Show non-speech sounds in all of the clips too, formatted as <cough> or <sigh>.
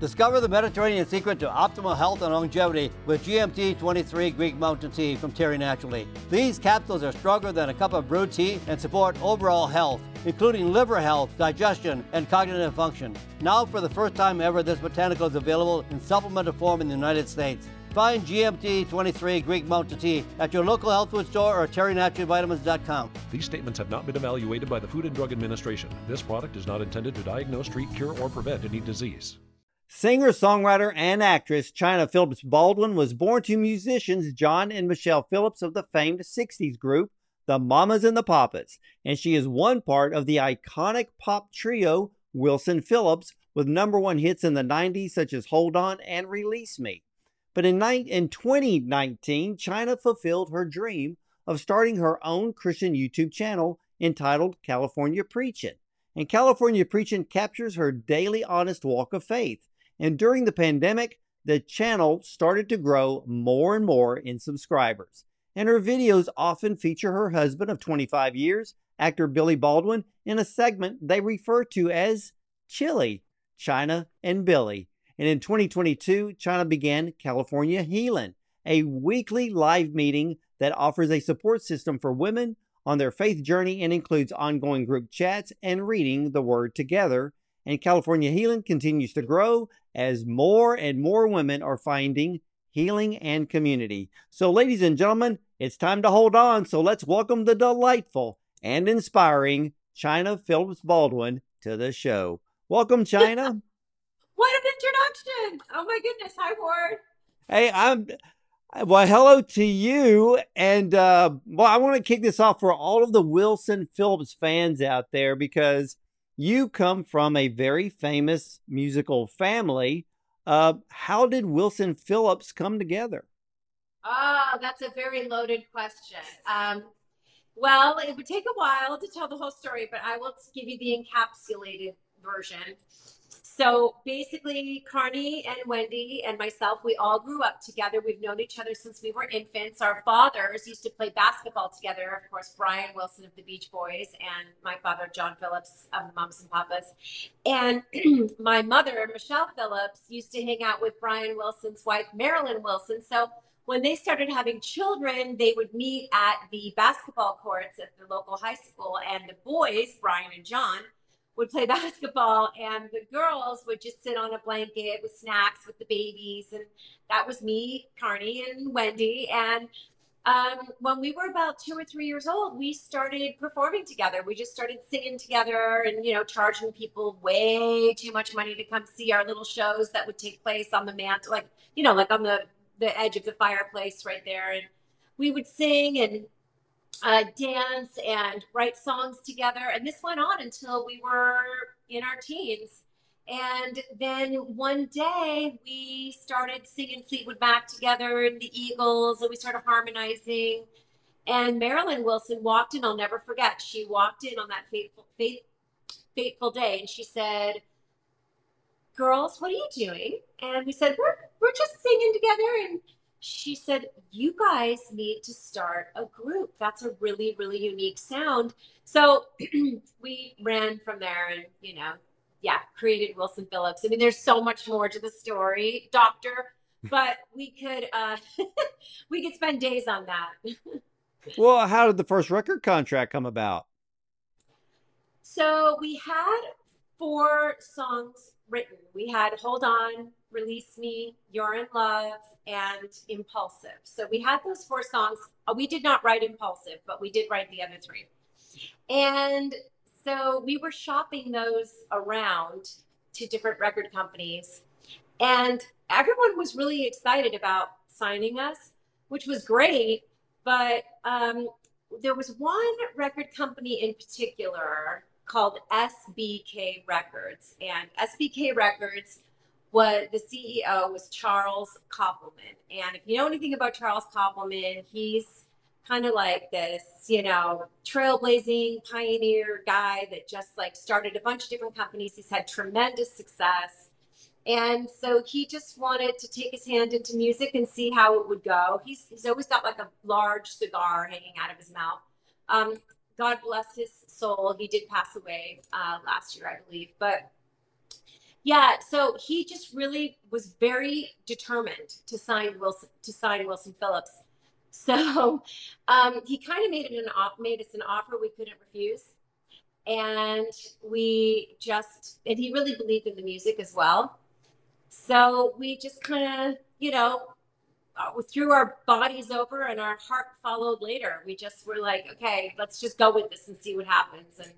Discover the Mediterranean secret to optimal health and longevity with GMT 23 Greek Mountain Tea from Terry Naturally. These capsules are stronger than a cup of brewed tea and support overall health, including liver health, digestion, and cognitive function. Now, for the first time ever, this botanical is available in supplemental form in the United States. Find GMT 23 Greek Mountain Tea at your local health food store or terrynaturalvitamins.com. These statements have not been evaluated by the Food and Drug Administration. This product is not intended to diagnose, treat, cure, or prevent any disease. Singer, songwriter, and actress Chynna Phillips Baldwin was born to musicians John and Michelle Phillips of the famed 60s group, the Mamas and the Papas, and she is one part of the iconic pop trio Wilson Phillips with number one hits in the 90s such as Hold On and Release Me. But in, in 2019, Chynna fulfilled her dream of starting her own Christian YouTube channel entitled California Preaching. And California Preaching captures her daily honest walk of faith and during the pandemic, the channel started to grow more and more in subscribers. And her videos often feature her husband of 25 years, actor Billy Baldwin, in a segment they refer to as Chilly, Chynna, and Billy. And in 2022, Chynna began California Healing, a weekly live meeting that offers a support system for women on their faith journey and includes ongoing group chats and reading the Word together. And California Healing continues to grow as more and more women are finding healing and community. So, ladies and gentlemen, it's time to hold on. So, let's welcome the delightful and inspiring Chynna Phillips Baldwin to the show. Welcome, <laughs> Chynna. what an introduction! Oh my goodness. Hi, Ward. Hey, I'm. Well, hello to you. And, uh, well, I want to kick this off for all of the Wilson Phillips fans out there because you come from a very famous musical family. Uh, how did Wilson Phillips come together? Oh, that's a very loaded question. Um, well, it would take a while to tell the whole story, but I will give you the encapsulated version. So basically, Carnie and Wendy and myself, we all grew up together. We've known each other since we were infants. Our fathers used to play basketball together. Of course, Brian Wilson of the Beach Boys and my father, John Phillips of the Mamas and Papas. And <clears throat> my mother, Michelle Phillips, used to hang out with Brian Wilson's wife, Marilyn Wilson. So when they started having children, they would meet at the basketball courts at the local high school. And the boys, Brian and John, would play <laughs> basketball and the girls would just sit on a blanket with snacks with the babies and that was me carnie and wendy and um, when we were about two or three years old we started performing together. We just started singing together and you know charging people way too much money to come see our little shows that would take place on the mantle like you know like on the the edge of the fireplace right there and we would sing and uh, dance and write songs together. And this went on until we were in our teens. And then one day we started singing Fleetwood Mac together and the Eagles, and we started harmonizing. And Marilyn Wilson walked in. I'll never forget. She walked in on that fateful, fate, fateful day, and she said, "Girls, what are you doing?" And we said, "We're we're just singing together." And she said, You guys need to start a group. That's a really, really unique sound. So <clears throat> we ran from there and, you know, yeah, created Wilson Phillips. I mean, there's so much more to the story, doctor, <laughs> but we could uh <laughs> we could spend days on that. <laughs> well, how did the first record contract come about? So we had four songs written. We had Hold On, Release Me, You're in Love, and Impulsive. So we had those four songs. Uh, we did not write Impulsive, but we did write the other three. And so we were shopping those around to different record companies. And everyone was really excited about signing us, which was great. But um, there was one record company in particular called SBK Records. And SBK Records what the CEO was Charles Koppelman. And if you know anything about Charles Koppelman, he's kind of like this, you know, trailblazing pioneer guy that just like started a bunch of different companies. He's had tremendous success. And so he just wanted to take his hand into music and see how it would go. He's, he's always got like a large cigar hanging out of his mouth. Um, God bless his soul. He did pass away uh, last year, I believe. But Yeah, so he just really was very determined to sign Wilson to sign Wilson Phillips. <laughs> So um, he kind of made it an off, made us an offer we couldn't refuse, and we just and he really believed in the music as well. So we just kind of you know uh, threw our bodies over and our heart followed later. We just were like, okay, let's just go with this and see what happens. And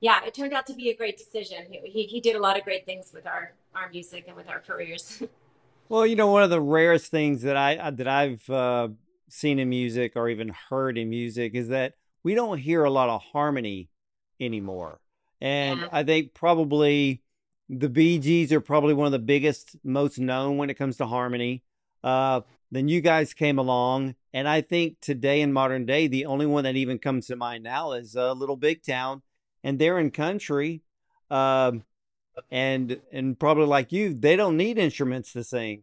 yeah, it turned out to be a great decision. He, he did a lot of great things with our, our music and with our careers. <laughs> well, you know, one of the rarest things that I that I've uh, seen in music or even heard in music is that we don't hear a lot of harmony anymore. And yeah. I think probably the Bee Gees are probably one of the biggest, most known when it comes to harmony. Uh, then you guys came along, and I think today in modern day, the only one that even comes to mind now is uh, Little Big Town and they're in country, um, and and probably like you, they don't need instruments to sing.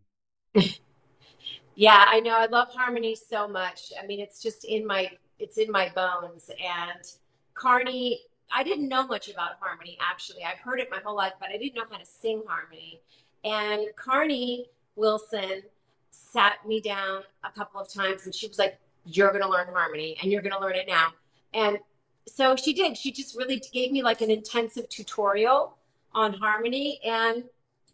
yeah, I know. I love harmony so much. I mean, it's just in my it's in my bones. And Carnie, I didn't know much about harmony actually. I've heard it my whole life, but I didn't know how to sing harmony. And Carnie Wilson sat me down a couple of times and she was like, You're gonna learn harmony and you're gonna learn it now. And so she did. She just really gave me like an intensive tutorial on harmony and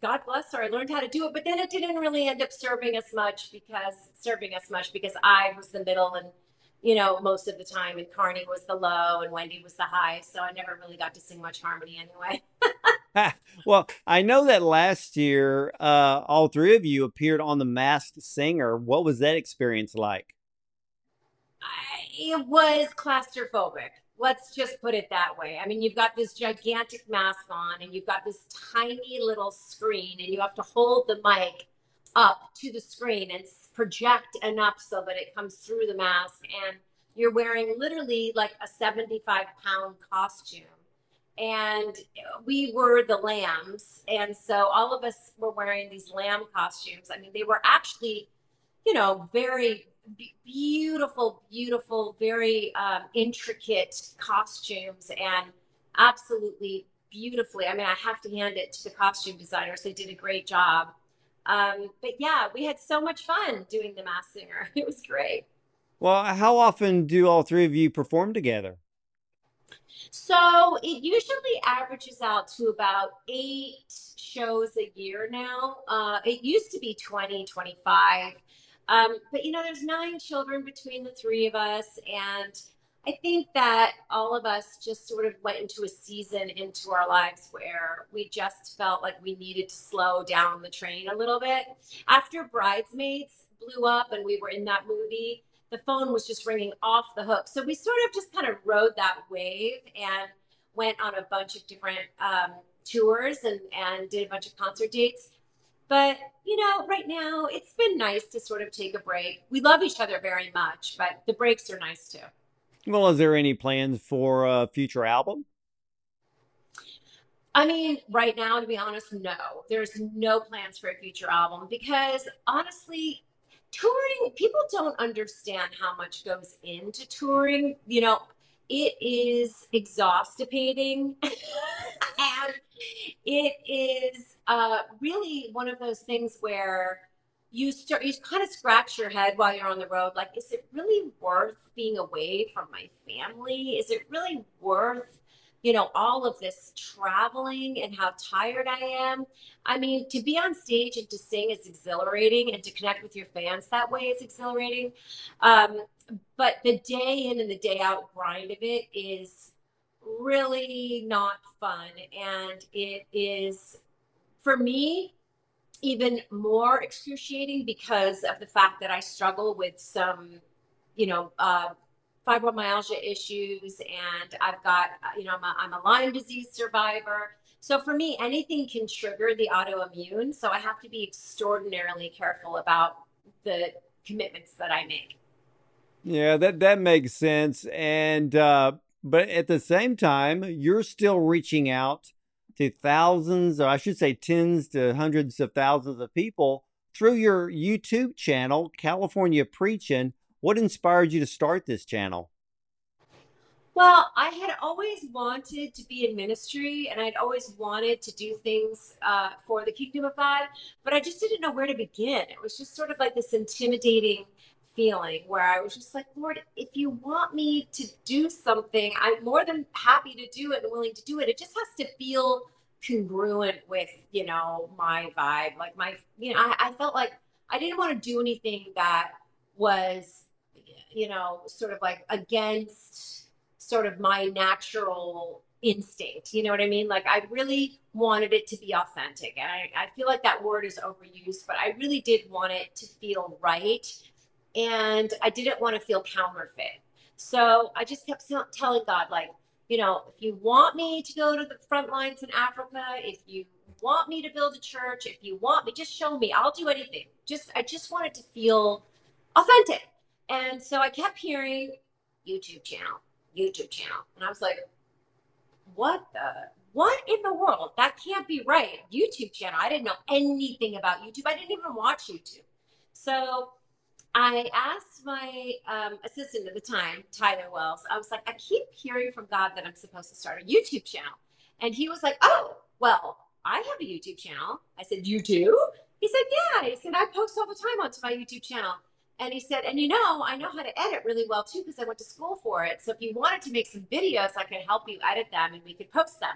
God bless her. I learned how to do it, but then it didn't really end up serving us much because serving us much because I was the middle and you know most of the time and Carnie was the low and Wendy was the high, so I never really got to sing much harmony anyway. <laughs> <laughs> well, I know that last year uh, all three of you appeared on The Masked Singer. What was that experience like? I, it was claustrophobic let's just put it that way. I mean, you've got this gigantic mask on and you've got this tiny little screen and you have to hold the mic up to the screen and project enough so that it comes through the mask. And you're wearing literally like a 75 pound costume. And we were the lambs. And so all of us were wearing these lamb costumes. I mean they were actually you know very beautiful, beautiful, very um, intricate costumes and absolutely beautifully. I mean, I have to hand it to the costume designers. They did a great job. Um, but yeah, we had so much fun doing The Masked Singer. <laughs> It was great. Well, how often do all three of you perform together? So it usually averages out to about eight shows a year now. Uh, it used to be 20, 25. Um, but you know, there's nine children between the three of us, and I think that all of us just sort of went into a season into our lives where we just felt like we needed to slow down the train a little bit. After Bridesmaids blew up and we were in that movie, the phone was just ringing off the hook. So we sort of just kind of rode that wave and went on a bunch of different um, tours and, and did a bunch of concert dates. But, you know, right now it's been nice to sort of take a break. We love each other very much, but the breaks are nice too. Well, is there any plans for a future album? I mean, right now, to be honest, no. There's no plans for a future album because honestly, touring, people don't understand how much goes into touring. You know, it is exhaustipating <laughs> and it is uh, really one of those things where you start you kind of scratch your head while you're on the road like is it really worth being away from my family? Is it really worth you know all of this traveling and how tired i am? I mean to be on stage and to sing is exhilarating and to connect with your fans that way is exhilarating. Um, but the day in and the day out grind of it is really not fun and it is for me even more excruciating because of the fact that I struggle with some, you know, uh, fibromyalgia issues, and I've got, you know, I'm a, I'm a Lyme disease survivor. So for me, anything can trigger the autoimmune. So I have to be extraordinarily careful about the commitments that I make. Yeah, that that makes sense. And uh, but at the same time, you're still reaching out to thousands, or I should say tens to hundreds of thousands of people through your YouTube channel, California Preaching. What inspired you to start this channel? Well, I had always wanted to be in ministry and I'd always wanted to do things uh, for the kingdom of God, but I just didn't know where to begin. It was just sort of like this intimidating feeling where I was just like, Lord, if you want me to do something, I'm more than happy to do it and willing to do it. It just has to feel congruent with, you know, my vibe. Like my, you know, I, I felt like I didn't want to do anything that was, you know, sort of like against sort of my natural instinct. You know what I mean? Like I really wanted it to be authentic. And I, I feel like that word is overused, but I really did want it to feel right. And I didn't want to feel counterfeit. So I just kept telling God, like, you know, if you want me to go to the front lines in Africa, if you want me to build a church, if you want me, just show me. I'll do anything. Just I just wanted to feel authentic. And so I kept hearing YouTube channel, YouTube channel. And I was like, what the, what in the world? That can't be right. YouTube channel. I didn't know anything about YouTube. I didn't even watch YouTube. So I asked my um, assistant at the time, Tyler Wells, I was like, I keep hearing from God that I'm supposed to start a YouTube channel. And he was like, oh, well, I have a YouTube channel. I said, you do? He said, yeah. He said, I post all the time onto my YouTube channel. And he said, and you know, I know how to edit really well too because I went to school for it. So if you wanted to make some videos, I could help you edit them and we could post them.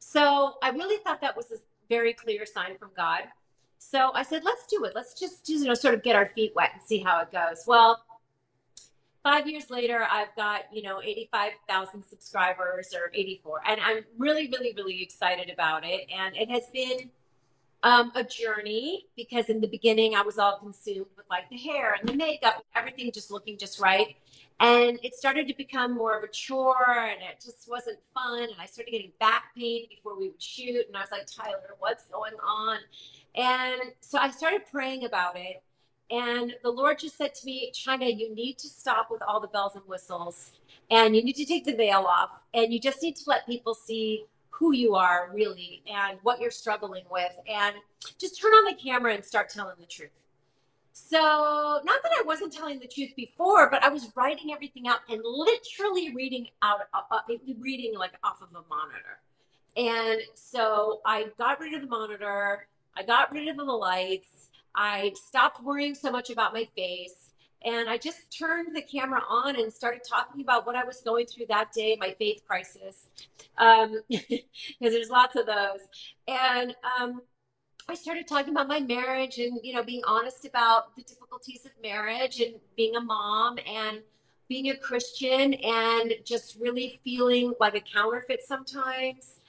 So I really thought that was a very clear sign from God. So I said, let's do it. Let's just, you know, sort of get our feet wet and see how it goes. Well, five years later, I've got, you know, 85,000 subscribers or 84. And I'm really, really, really excited about it. And it has been um, a journey because in the beginning I was all consumed with like the hair and the makeup, everything just looking just right. And it started to become more of a chore and it just wasn't fun. And I started getting back pain before we would shoot. And I was like, Tyler, what's going on? And so I started praying about it. And the Lord just said to me, Chynna, you need to stop with all the bells and whistles and you need to take the veil off and you just need to let people see who you are really and what you're struggling with and just turn on the camera and start telling the truth. So, not that I wasn't telling the truth before, but I was writing everything out and literally reading out, uh, uh reading like off of a monitor. And so I got rid of the monitor, I got rid of the lights, I stopped worrying so much about my face. And I just turned the camera on and started talking about what I was going through that day, my faith crisis, because um, <laughs> there's lots of those. And um, I started talking about my marriage and, you know, being honest about the difficulties of marriage and being a mom and being a Christian and just really feeling like a counterfeit sometimes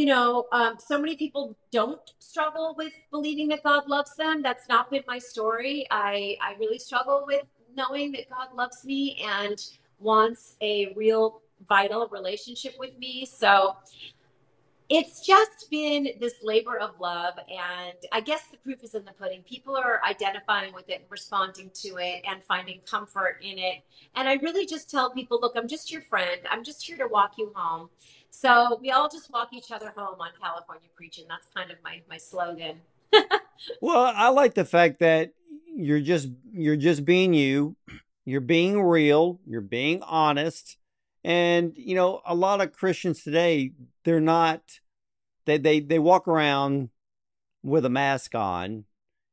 you know, um, so many people don't struggle with believing that God loves them. That's not been my story. I, I really struggle with knowing that God loves me and wants a real vital relationship with me. So it's just been this labor of love. And I guess the proof is in the pudding. People are identifying with it and responding to it and finding comfort in it. And I really just tell people look, I'm just your friend. I'm just here to walk you home. So we all just walk each other home on California preaching. That's kind of my my slogan. <laughs> well, I like the fact that you're just you're just being you. You're being real. You're being honest. And you know, a lot of Christians today, they're not they they they walk around with a mask on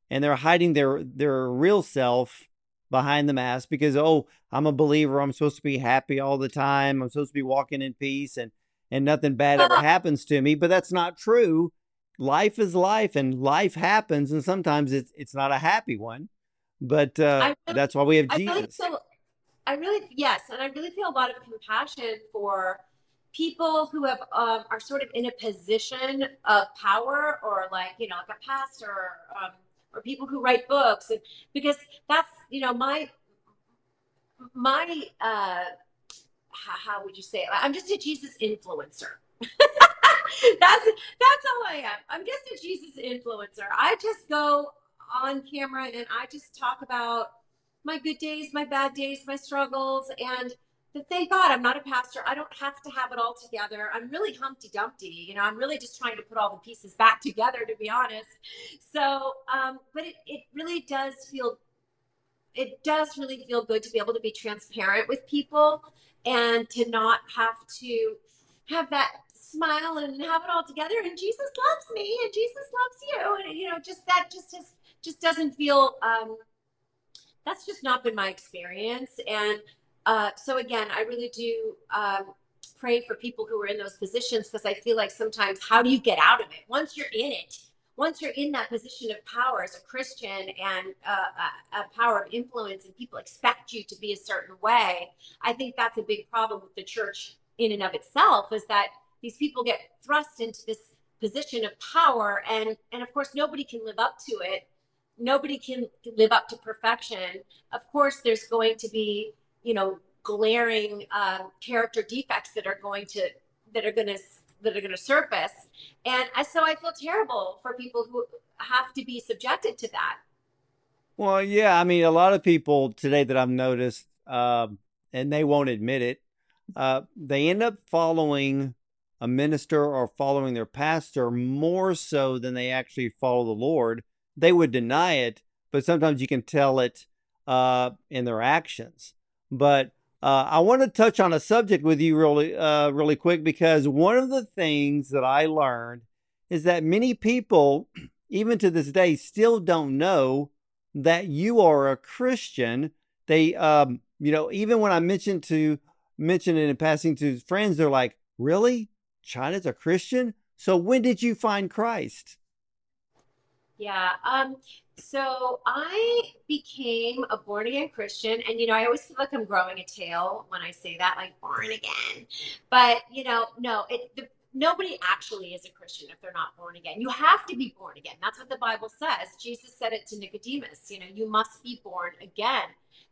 and they're hiding their their real self behind the mask because oh, I'm a believer. I'm supposed to be happy all the time. I'm supposed to be walking in peace and and nothing bad ever happens to me. But that's not true. Life is life, and life happens, and sometimes it's it's not a happy one. But uh, really, that's why we have Jesus. I really, feel, I really, yes, and I really feel a lot of compassion for people who have um, are sort of in a position of power, or like you know, like a pastor, or, um, or people who write books, and because that's you know my my uh how, how would you say it? I'm just a Jesus influencer. <laughs> that's that's all I am. I'm just a Jesus influencer. I just go on camera and I just talk about my good days, my bad days, my struggles, and thank God I'm not a pastor. I don't have to have it all together. I'm really Humpty Dumpty. You know, I'm really just trying to put all the pieces back together, to be honest. So, um, but it, it really does feel it does really feel good to be able to be transparent with people and to not have to have that smile and have it all together. And jesus loves me and jesus loves you. And you know just that just just just doesn't feel um that's just not been my experience. And uh so again i really do um pray for people who are in those positions because i feel like sometimes how do you get out of it? Once you're in it once you're in that position of power as a Christian and uh, a, power of influence, and people expect you to be a certain way, I think that's a big problem with the church in and of itself. Is that these people get thrust into this position of power, and and of course nobody can live up to it. Nobody can live up to perfection. Of course, there's going to be you know glaring um, character defects that are going to that are going to that are going to surface. And I, so I feel terrible for people who have to be subjected to that. Well, yeah. I mean, a lot of people today that I've noticed, uh, and they won't admit it, uh, they end up following a minister or following their pastor more so than they actually follow the Lord. They would deny it, but sometimes you can tell it uh, in their actions. But uh, I want to touch on a subject with you really, uh, really quick because one of the things that I learned is that many people, <clears throat> even to this day, still don't know that you are a Christian. They, um, you know, even when I mentioned to mention it in passing to friends, they're like, "Really, Chynna's a Christian? So when did you find Christ?" Yeah. Um, so I became a born again Christian, and you know, I always feel like I'm growing a tail when I say that, like born again. But you know, no, it the, nobody actually is a Christian if they're not born again. You have to be born again. That's what the Bible says. Jesus said it to Nicodemus. You know, you must be born again,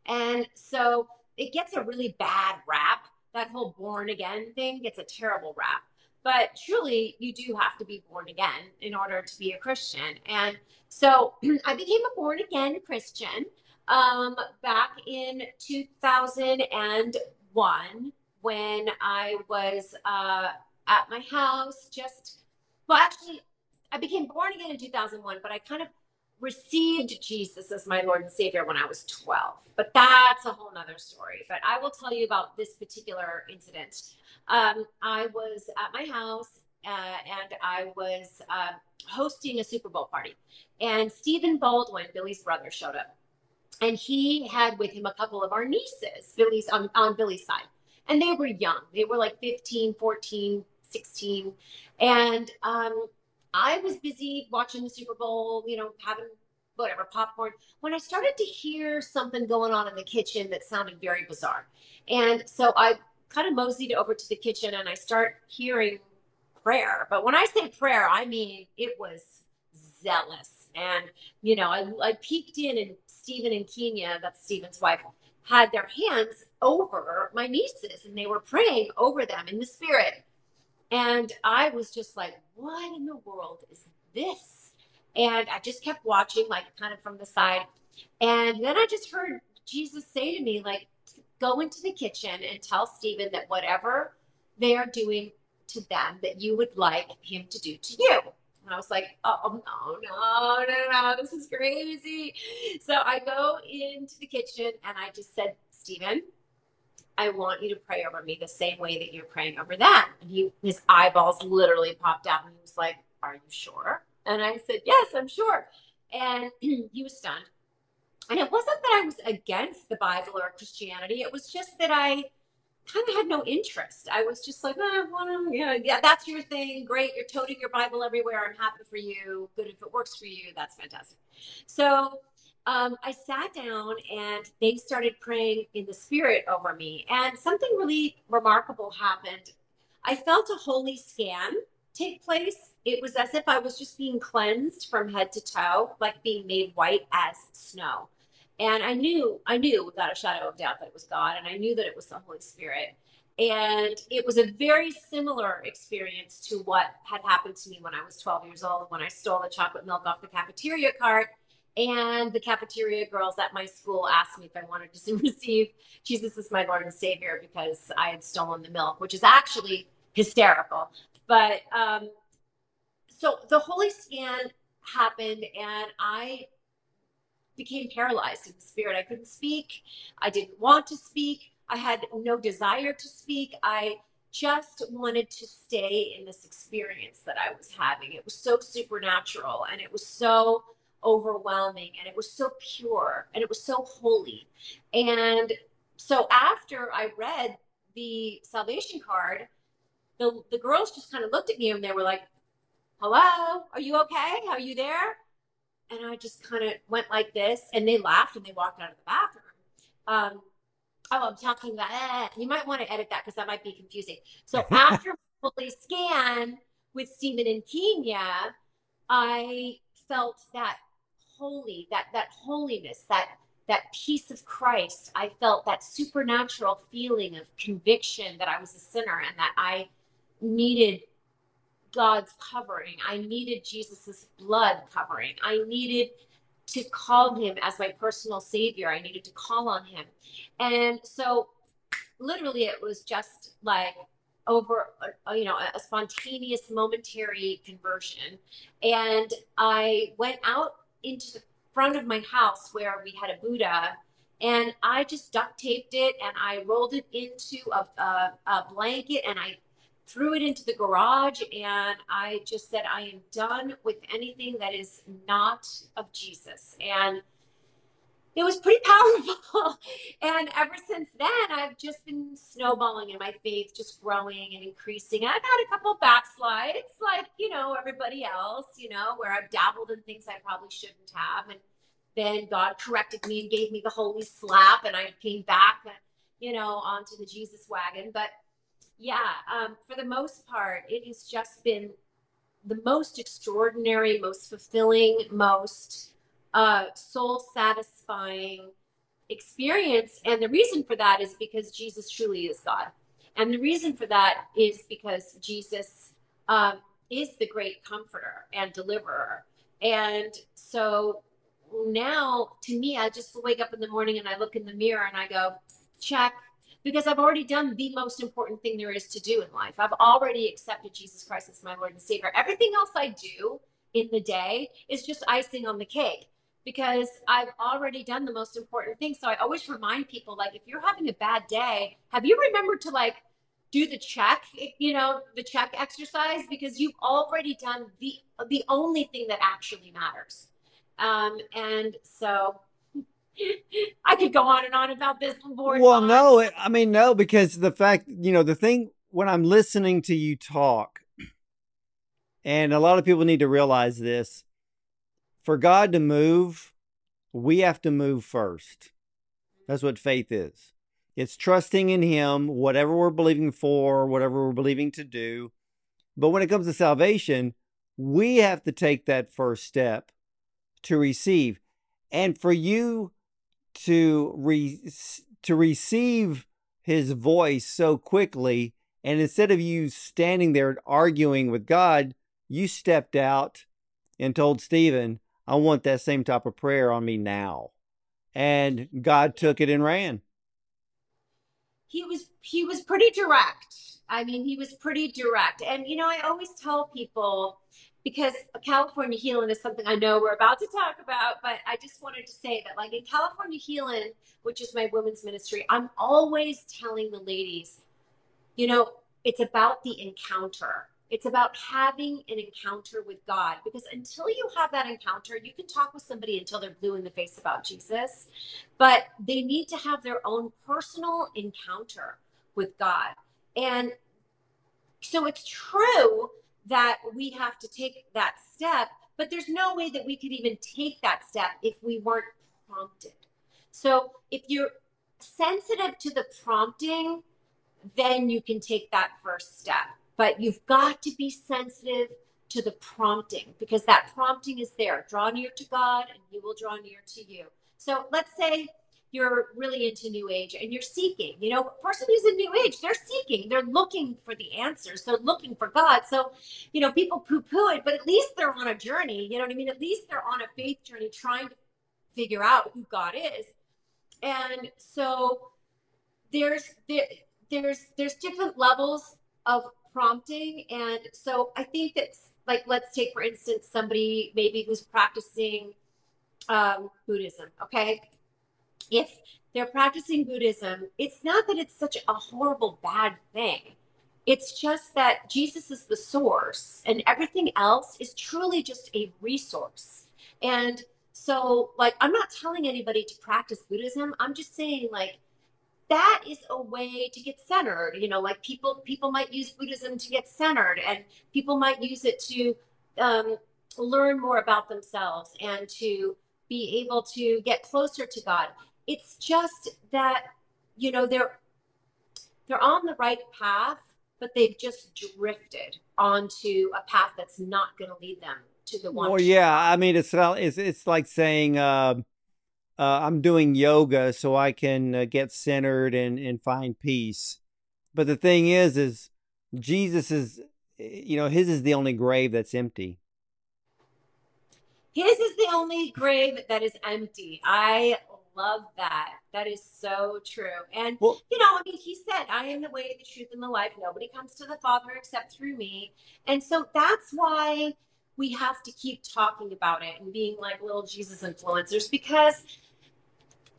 and so it gets a really bad rap. That whole born again thing gets a terrible rap but truly you do have to be born again in order to be a christian. And so <clears throat> i became a born again christian um, back in 2001 when i was uh, at my house just well actually i became born again in 2001 but i kind of received jesus as my lord and savior when i was 12 but that's a whole nother story. But i will tell you about this particular incident um, I was at my house uh, and I was uh, hosting a Super Bowl party. And Stephen Baldwin, Billy's brother, showed up. And he had with him a couple of our nieces, Billy's on, on Billy's side. And they were young. They were like 15, 14, 16. And um, I was busy watching the Super Bowl, you know, having whatever popcorn when i started to hear something going on in the kitchen that sounded very bizarre and so i kind of moseyed over to the kitchen and I start hearing prayer. But when I say prayer, I mean it was zealous. And, you know, I, I peeked in and Stephen and Kennya, that's Stephen's wife, had their hands over my nieces and they were praying over them in the spirit. And I was just like, what in the world is this? And I just kept watching, like kind of from the side. And then I just heard Jesus say to me, like, go into the kitchen and tell Stephen that whatever they are doing to them, that you would like him to do to you. And I was like, oh, no, no, no, no, this is crazy. So I go into the kitchen and I just said, Stephen, I want you to pray over me the same way that you're praying over that. And he, his eyeballs literally popped out and he was like, Are you sure? And I said, Yes, I'm sure. And <clears throat> he was stunned. And it wasn't that I was against the Bible or Christianity. It was just that I kind of had no interest. I was just like, oh, well, yeah, yeah, that's your thing. Great. You're toting your Bible everywhere. I'm happy for you. Good if it works for you. That's fantastic. So um, I sat down and they started praying in the spirit over me. And something really remarkable happened. I felt a holy scan take place. It was as if I was just being cleansed from head to toe, like being made white as snow. And I knew, I knew without a shadow of doubt that it was God, and I knew that it was the Holy Spirit. And it was a very similar experience to what had happened to me when I was 12 years old, when I stole the chocolate milk off the cafeteria cart. And the cafeteria girls at my school asked me if I wanted to <laughs> receive Jesus as my Lord and Savior because I had stolen the milk, which is actually hysterical. But um, so the Holy Scan happened, and I became paralyzed in the spirit. I couldn't speak. I didn't want to speak. I had no desire to speak. I just wanted to stay in this experience that I was having. It was so supernatural and it was so overwhelming and it was so pure and it was so holy. And so after I read the salvation card, the, the girls just kind of looked at me and they were like, Hello, are you okay? Are you there? And I just kind of went like this and they laughed and they walked out of the bathroom. Um, oh, I'm talking about that. You might want to edit that because that might be confusing. So <laughs> after fully scan with Stephen and Kennya, I felt that holy, that that holiness, that that peace of Christ. I felt that supernatural feeling of conviction that I was a sinner and that I needed God's covering. I needed Jesus's blood covering. I needed to call him as my personal savior. I needed to call on him. And so literally it was just like over uh, you know a spontaneous momentary conversion and i went out into the front of my house where we had a buddha and i just duct taped it and i rolled it into a, a, a blanket and i threw it into the garage and I just said, I am done with anything that is not of Jesus. And it was pretty <laughs> powerful. and ever since then, I've just been snowballing in my faith, just growing and increasing. I've had a couple backslides, like, you know, everybody else, you know, where I've dabbled in things I probably shouldn't have. And then God corrected me and gave me the holy slap, and I came back, you know, onto the Jesus wagon. But yeah, um, for the most part, it has just been the most extraordinary, most fulfilling, most uh, soul satisfying experience. And the reason for that is because Jesus truly is God. And the reason for that is because Jesus um, is the great comforter and deliverer. And so now, to me, I just wake up in the morning and I look in the mirror and I go, check, because I've already done the most important thing there is to do in life. I've already accepted Jesus Christ as my Lord and Savior. Everything else I do in the day is just icing on the cake because I've already done the most important thing. So I always remind people like if you're having a bad day, have you remembered to like do the check, you know, the check exercise because you've already done the the only thing that actually matters. Um, and so <laughs> I could go on and on about this board. Well, no, it, I mean, no, because the fact, you know, the thing when I'm listening to you talk, and a lot of people need to realize this for God to move, we have to move first. That's what faith is. It's trusting in Him, whatever we're believing for, whatever we're believing to do. But when it comes to salvation, we have to take that first step to receive. And for you to re- to receive his voice so quickly and instead of you standing there arguing with God, you stepped out and told Stephen, I want that same type of prayer on me now. And God took it and ran. He was he was pretty direct. I mean, he was pretty direct. And you know, I always tell people because California Healing is something I know we're about to talk about, but I just wanted to say that, like in California Healing, which is my women's ministry, I'm always telling the ladies, you know, it's about the encounter. It's about having an encounter with God because until you have that encounter, you can talk with somebody until they're blue in the face about Jesus, but they need to have their own personal encounter with God. And so it's true that we have to take that step, but there's no way that we could even take that step if we weren't prompted. So if you're sensitive to the prompting, then you can take that first step. But you've got to be sensitive to the prompting because that prompting is there. Draw near to God and he will draw near to you. So let's say you're really into new age and you're seeking you know person who's in new age they're seeking they're looking for the answers they're looking for god. So you know people poo-poo it but at least they're on a journey you know what i mean? At least they're on a faith journey trying to figure out who god is. And so there's there, there's there's different levels of prompting. And so i think that's like let's take for instance somebody maybe who's practicing um, Buddhism. Okay, if they're practicing Buddhism, it's not that it's such a horrible bad thing. It's just that Jesus is the source, and everything else is truly just a resource. And so, like, I'm not telling anybody to practice Buddhism. I'm just saying, like, that is a way to get centered you know like people people might use buddhism to get centered and people might use it to um, learn more about themselves and to be able to get closer to god it's just that you know they're they're on the right path but they've just drifted onto a path that's not going to lead them to the one well yeah i mean it's it's it's like saying uh uh, I'm doing yoga so I can uh, get centered and, and find peace. But the thing is, is Jesus is, you know, his is the only grave that's empty. His is the only grave that is empty. I love that. That is so true. And, well, you know, I mean, he said, I am the way, the truth, and the life. Nobody comes to the Father except through me. And so that's why we have to keep talking about it and being like little Jesus influencers because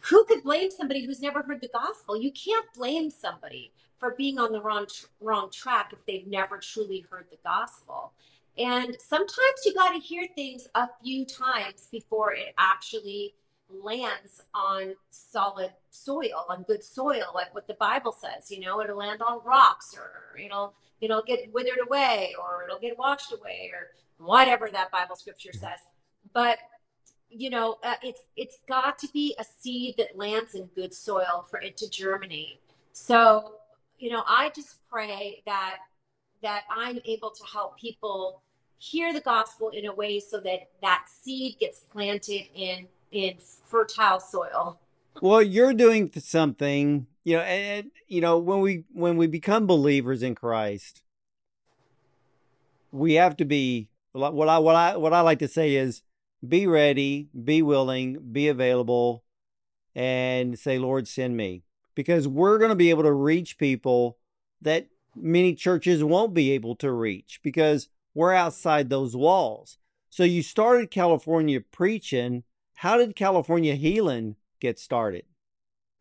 who could blame somebody who's never heard the gospel? You can't blame somebody for being on the wrong wrong track if they've never truly heard the gospel. And sometimes you got to hear things a few times before it actually lands on solid soil, on good soil, like what the Bible says. You know, it'll land on rocks, or it'll it'll get withered away, or it'll get washed away, or whatever that Bible scripture says. But you know, uh, it's it's got to be a seed that lands in good soil for it to germinate. So, you know, I just pray that that I'm able to help people hear the gospel in a way so that that seed gets planted in in fertile soil. Well, you're doing something, you know, and you know when we when we become believers in Christ, we have to be what I what I what I like to say is be ready, be willing, be available, and say, Lord, send me. Because we're going to be able to reach people that many churches won't be able to reach because we're outside those walls. So you started California preaching. How did California healing get started?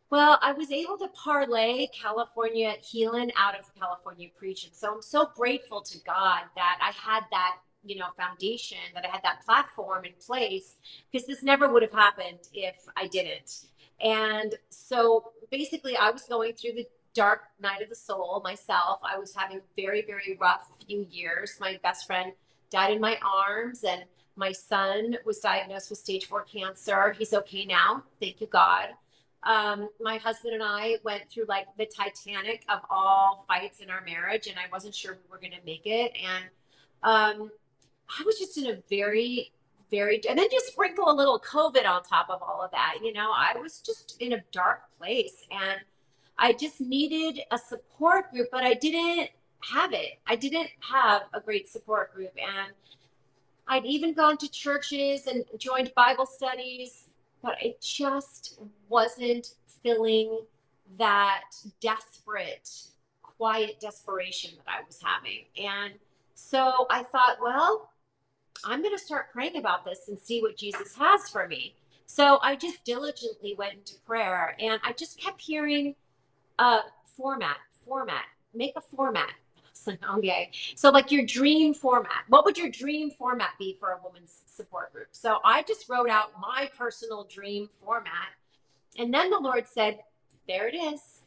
Well, I was able to parlay California healing out of California preaching. So I'm so grateful to God that I had that you know foundation that i had that platform in place because this never would have happened if i didn't and so basically i was going through the dark night of the soul myself i was having very very rough few years my best friend died in my arms and my son was diagnosed with stage four cancer he's okay now thank you god um, my husband and I went through like the Titanic of all fights in our marriage, and I wasn't sure we were going to make it. And um, I was just in a very, very, and then just sprinkle a little COVID on top of all of that. You know, I was just in a dark place and I just needed a support group, but I didn't have it. I didn't have a great support group. And I'd even gone to churches and joined Bible studies, but it just wasn't filling that desperate, quiet desperation that I was having. And so I thought, well, I'm going to start praying about this and see what Jesus has for me. So I just diligently went into prayer and I just kept hearing uh format, format, make a format. Okay. So like your dream format. What would your dream format be for a woman's support group? So I just wrote out my personal dream format. And then the Lord said, there it is.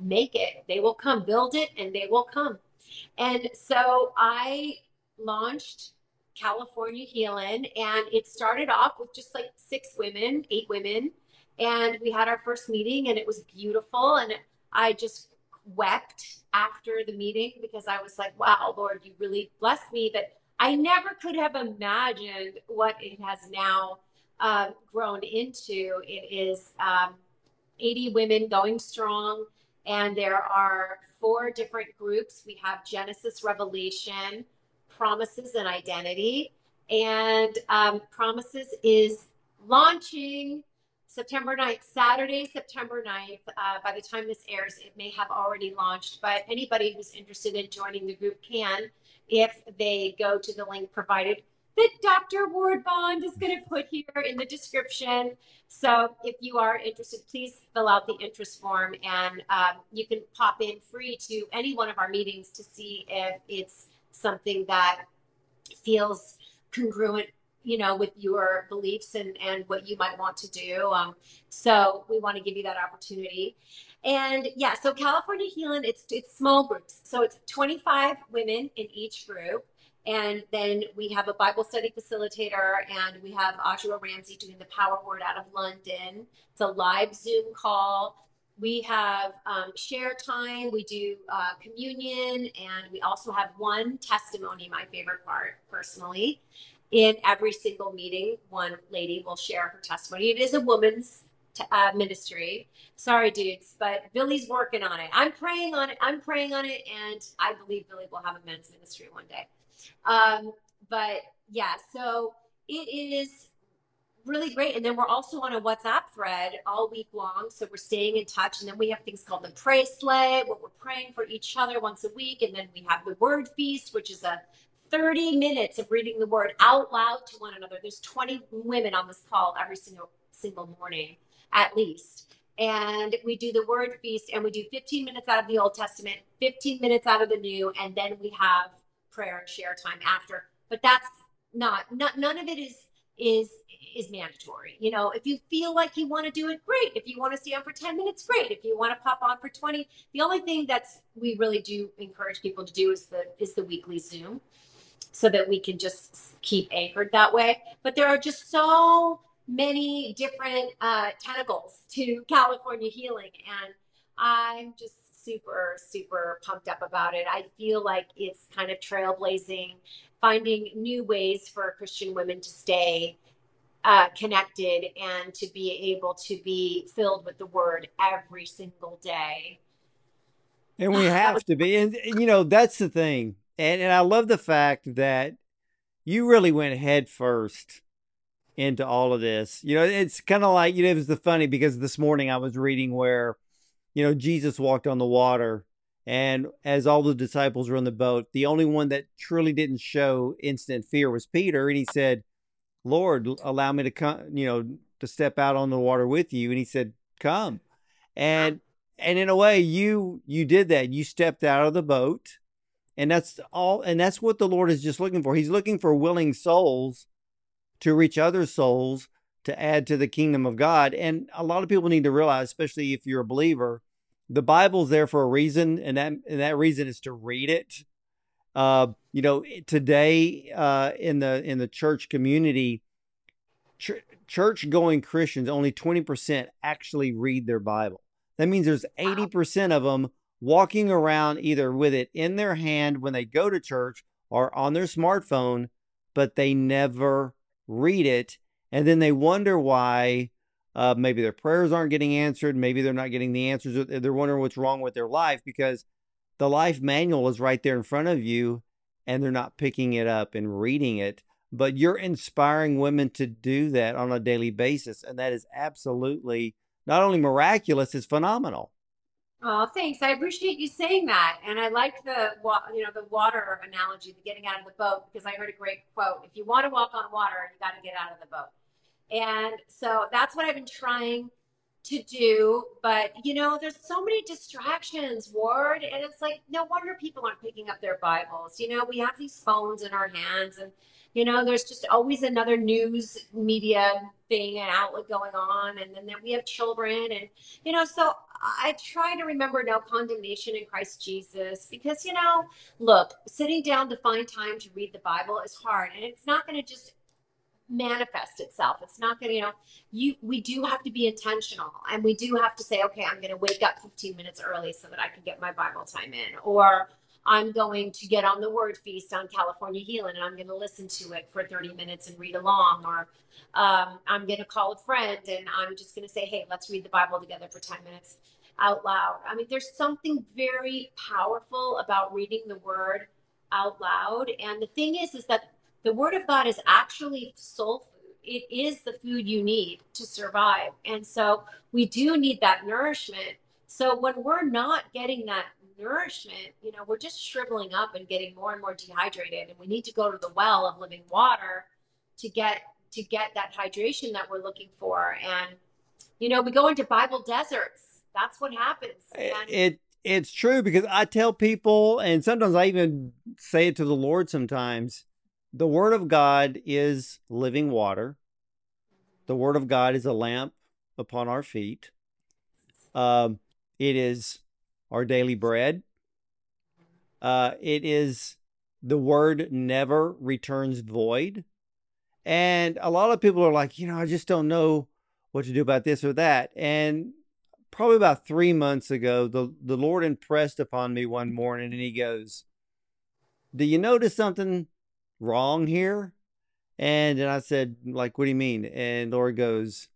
Make it. They will come. Build it and they will come. And so I launched California Healing. And it started off with just like six women, eight women. And we had our first meeting and it was beautiful. And I just wept after the meeting because I was like, wow, Lord, you really blessed me. But I never could have imagined what it has now uh, grown into. It is um, 80 women going strong. And there are four different groups. We have Genesis Revelation, Promises and Identity. And um, Promises is launching September 9th, Saturday, September 9th. Uh, by the time this airs, it may have already launched, but anybody who's interested in joining the group can if they go to the link provided that Dr. Ward Bond is going to put here in the description. So if you are interested, please fill out the interest form and um, you can pop in free to any one of our meetings to see if it's something that feels congruent you know with your beliefs and and what you might want to do um, so we want to give you that opportunity and yeah so california healing it's it's small groups so it's 25 women in each group and then we have a Bible study facilitator, and we have Audra Ramsey doing the Power Word out of London. It's a live Zoom call. We have um, share time, we do uh, communion, and we also have one testimony, my favorite part personally. In every single meeting, one lady will share her testimony. It is a woman's t- uh, ministry. Sorry, dudes, but Billy's working on it. I'm praying on it. I'm praying on it, and I believe Billy will have a men's ministry one day. Um, but yeah, so it is really great. And then we're also on a WhatsApp thread all week long. So we're staying in touch. And then we have things called the Pray Slay, where we're praying for each other once a week. And then we have the Word Feast, which is a 30 minutes of reading the word out loud to one another. There's 20 women on this call every single single morning, at least. And we do the word feast and we do 15 minutes out of the Old Testament, 15 minutes out of the New, and then we have prayer and share time after. But that's not, not none of it is is is mandatory. You know, if you feel like you want to do it, great. If you want to stay on for 10 minutes, great. If you want to pop on for 20, the only thing that's we really do encourage people to do is the is the weekly Zoom so that we can just keep anchored that way. But there are just so many different uh, tentacles to <laughs> California healing and I'm just super, super pumped up about it. I feel like it's kind of trailblazing, finding new ways for Christian women to stay uh, connected and to be able to be filled with the word every single day. And we <laughs> have to be. And, you know, that's the thing. And, and I love the fact that you really went head first into all of this. You know, it's kind of like, you know, it was the funny because this morning I was reading where you know, Jesus walked on the water, and as all the disciples were on the boat, the only one that truly didn't show instant fear was Peter. And he said, Lord, allow me to come, you know, to step out on the water with you. And he said, Come. And and in a way, you you did that. You stepped out of the boat. And that's all and that's what the Lord is just looking for. He's looking for willing souls to reach other souls to add to the kingdom of God. And a lot of people need to realize, especially if you're a believer, the Bible's there for a reason, and that and that reason is to read it. Uh, you know, today uh, in the in the church community, ch- church going Christians only twenty percent actually read their Bible. That means there's eighty percent of them walking around either with it in their hand when they go to church or on their smartphone, but they never read it and then they wonder why uh, maybe their prayers aren't getting answered. Maybe they're not getting the answers. They're wondering what's wrong with their life because the life manual is right there in front of you and they're not picking it up and reading it. But you're inspiring women to do that on a daily basis. And that is absolutely not only miraculous, it's phenomenal. Oh, thanks. I appreciate you saying that, and I like the you know the water analogy, the getting out of the boat, because I heard a great quote. If you want to walk on water, you got to get out of the boat. And so that's what I've been trying to do. But, you know, there's so many distractions, Ward. And it's like, no wonder people aren't picking up their Bibles. You know, we have these phones in our hands and, you know, there's just always another news media thing and outlet going on. And then we have children. And, you know, so I try to remember no condemnation in Christ Jesus because, you know, look, sitting down to find time to read the Bible is hard. And it's not going to just manifest itself. It's not going to, you know, you we do have to be intentional and we do have to say, okay, I'm going to wake up 15 minutes early so that I can get my Bible time in or I'm going to get on the word feast on California healing and I'm going to listen to it for 30 minutes and read along or um, I'm going to call a friend and I'm just going to say, hey, let's read the Bible together for 10 minutes out loud. I mean, there's something very powerful about reading the word out loud. And the thing is, is that the word of God is actually soul food. It is the food you need to survive. And so we do need that nourishment. So when we're not getting that nourishment, you know, we're just shriveling up and getting more and more dehydrated. And we need to go to the well of living water to get to get that hydration that we're looking for. And you know, we go into Bible deserts. That's what happens. It, And it it's true because I tell people, and sometimes I even say it to the Lord. Sometimes the Word of God is living water. The Word of God is a lamp upon our feet. Um, it is our daily bread. Uh, it is the Word never returns void. And a lot of people are like, you know, I just don't know what to do about this or that. And probably about three months ago, the, the Lord impressed upon me one morning and he goes, Do you notice something wrong here? And then I said, like, what do you mean? And the Lord goes,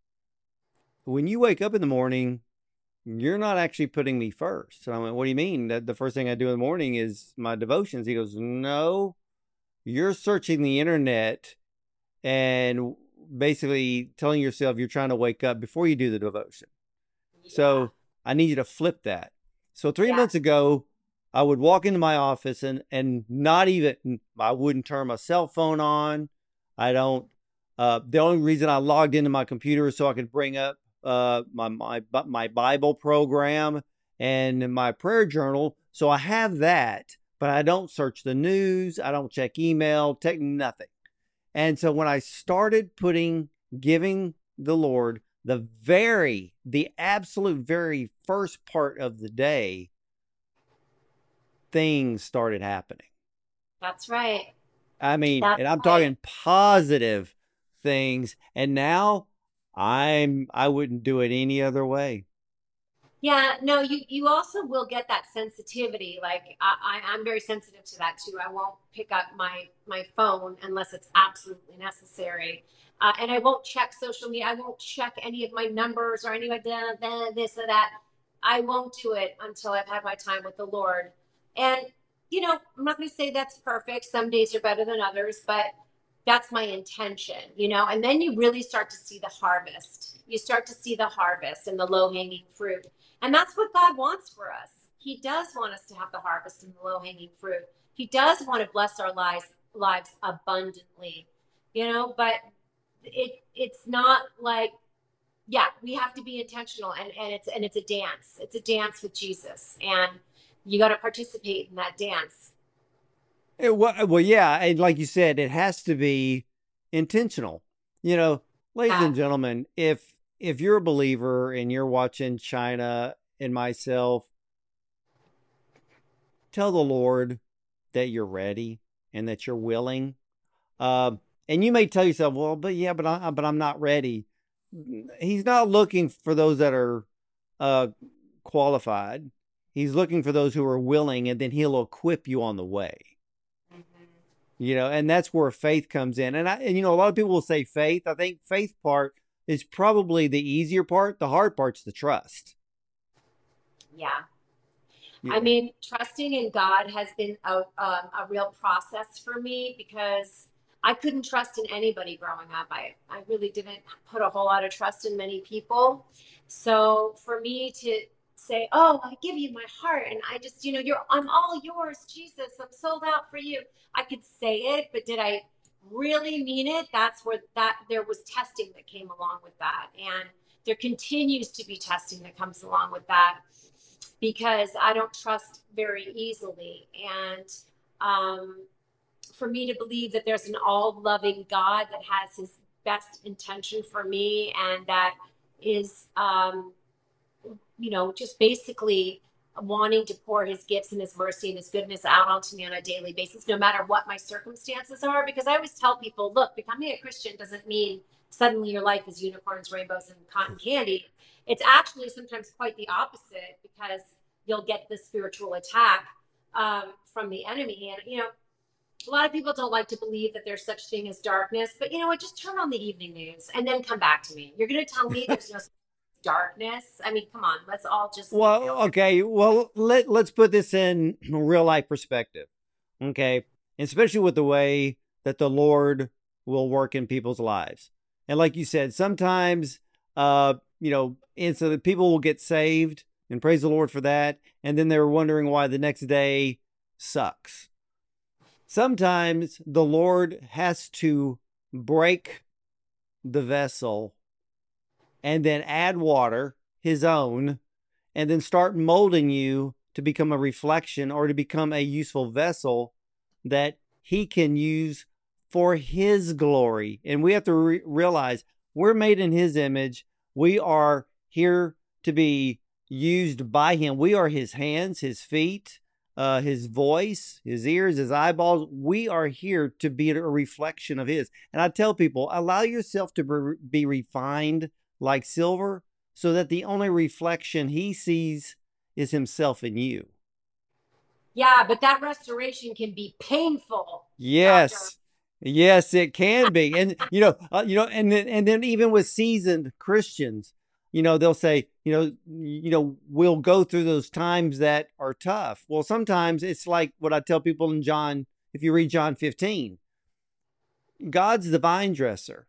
When you wake up in the morning, you're not actually putting me first. And I went, What do you mean? That the first thing I do in the morning is my devotions. He goes, No, you're searching the internet and basically telling yourself you're trying to wake up before you do the devotion. So I need you to flip that. So three Yeah. months ago, I would walk into my office and and not even I wouldn't turn my cell phone on. I don't. Uh, the only reason I logged into my computer is so I could bring up uh, my my my Bible program and my prayer journal. So I have that, but I don't search the news. I don't check email, take nothing. And so when I started putting giving the Lord the very, the absolute very first part of the day, things started happening. That's right. I mean, That's and I'm right. talking positive things. And now I'm, I wouldn't do it any other way. Yeah, no, you you also will get that sensitivity. Like I, I I'm very sensitive to that too. I won't pick up my my phone unless it's absolutely necessary, uh, and I won't check social media. I won't check any of my numbers or any of this or that. I won't do it until I've had my time with the Lord. And you know, I'm not going to say that's perfect. Some days are better than others, but that's my intention, you know. And then you really start to see the harvest. You start to see the harvest and the low hanging fruit. And that's what God wants for us. He does want us to have the harvest and the low hanging fruit. He does want to bless our lives lives abundantly, you know, but it it's not like yeah, we have to be intentional and, and it's and it's a dance. It's a dance with Jesus. And you got to participate in that dance. It, well, well, yeah, and like you said, it has to be intentional. You know, ladies and gentlemen, if if you're a believer and you're watching Chynna and myself, tell the Lord that you're ready and that you're willing. Um, and you may tell yourself, "Well, but yeah, but I, but I'm not ready." He's not looking for those that are uh, qualified. He's looking for those who are willing, and then he'll equip you on the way you know and that's where faith comes in and i and you know a lot of people will say faith i think faith part is probably the easier part the hard part's the trust Yeah. You I mean, trusting in God has been a, um, a real process for me because I couldn't trust in anybody growing up. I, I really didn't put a whole lot of trust in many people. So for me to say, Oh, I give you my heart, and I just, you know, you're, I'm all yours, Jesus, I'm sold out for you. I could say it, but did I really mean it? That's where that there was testing that came along with that. And there continues to be testing that comes along with that because I don't trust very easily. And um, for me to believe that there's an all loving God that has his best intention for me and that is, um, you know, just basically wanting to pour his gifts and his mercy and his goodness out onto me on a daily basis, no matter what my circumstances are. Because I always tell people, look, becoming a Christian doesn't mean suddenly your life is unicorns, rainbows, and cotton candy. It's actually sometimes quite the opposite because you'll get the spiritual attack um, from the enemy. And you know a lot of people don't like to believe that there's such a thing as darkness but you know what just turn on the evening news and then come back to me. You're going to tell me there's no <laughs> darkness i mean come on let's all just well okay well let, let's put this in <clears throat> real life perspective okay especially with the way that the lord will work in people's lives and like you said sometimes uh you know and so that people will get saved and praise the Lord for that. And then they were wondering why the next day sucks. Sometimes the Lord has to break the vessel and then add water, his own, and then start molding you to become a reflection or to become a useful vessel that he can use for his glory. And we have to re- realize we're made in his image. We are here to be used by him. We are his hands, his feet, uh, his voice, his ears, his eyeballs. We are here to be a reflection of his. And I tell people, allow yourself to be refined like silver so that the only reflection he sees is himself in you. Yeah, but that restoration can be painful. Yes. Doctor. Yes, it can be. <laughs> And you know, uh, you know, and then and then even with seasoned Christians, you know, they'll say, you know, you know, we'll go through those times that are tough. Well, sometimes it's like what I tell people in John, if you read John 15. God's the vine dresser.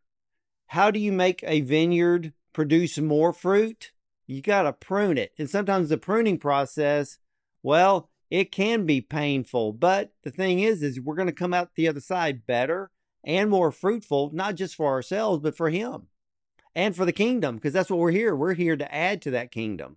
How do you make a vineyard produce more fruit? You got to prune it. And sometimes the pruning process, well, it can be painful, but the thing is is we're going to come out the other side better and more fruitful, not just for ourselves, but for him and for the kingdom because that's what we're here. We're here to add to that kingdom.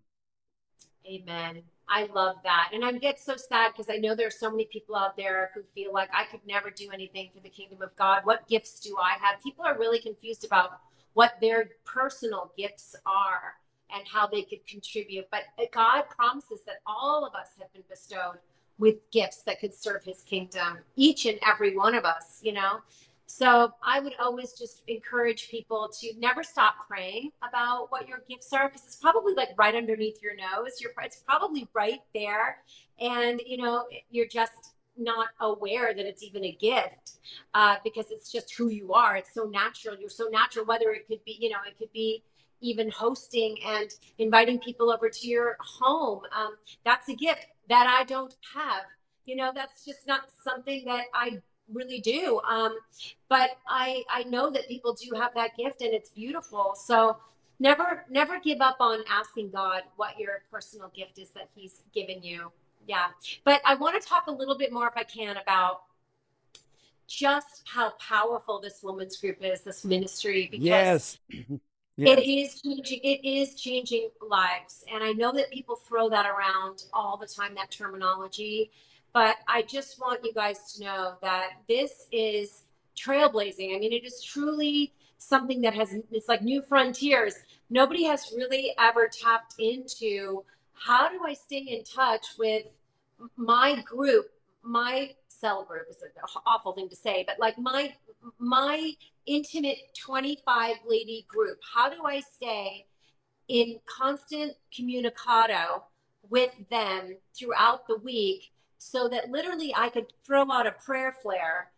Amen. I love that. And I get so sad because I know there are so many people out there who feel like I could never do anything for the kingdom of God. What gifts do I have? People are really confused about what their personal gifts are and how they could contribute. But God promises that all of us have been bestowed with gifts that could serve his kingdom, each and every one of us, you know? So I would always just encourage people to never stop praying about what your gifts are because it's probably like right underneath your nose. You're, it's probably right there. And, you know, you're just not aware that it's even a gift uh, because it's just who you are. It's so natural. You're so natural, whether it could be, you know, it could be even hosting and inviting people over to your home. Um, that's a gift that I don't have. You know, that's just not something that I really do. Um, but I I know that people do have that gift and it's beautiful. So never never give up on asking God what your personal gift is that He's given you. Yeah. But I want to talk a little bit more, if I can, about just how powerful this women's group is, this ministry. Because yes. <clears throat> Yes. It is changing. It is changing lives, and I know that people throw that around all the time. That terminology, but I just want you guys to know that this is trailblazing. I mean, it is truly something that has. It's like new frontiers. Nobody has really ever tapped into how do I stay in touch with my group, my cell group is an awful thing to say, but like my my intimate 25 lady group, how do I stay in constant communicado with them throughout the week so that literally I could throw out a prayer flare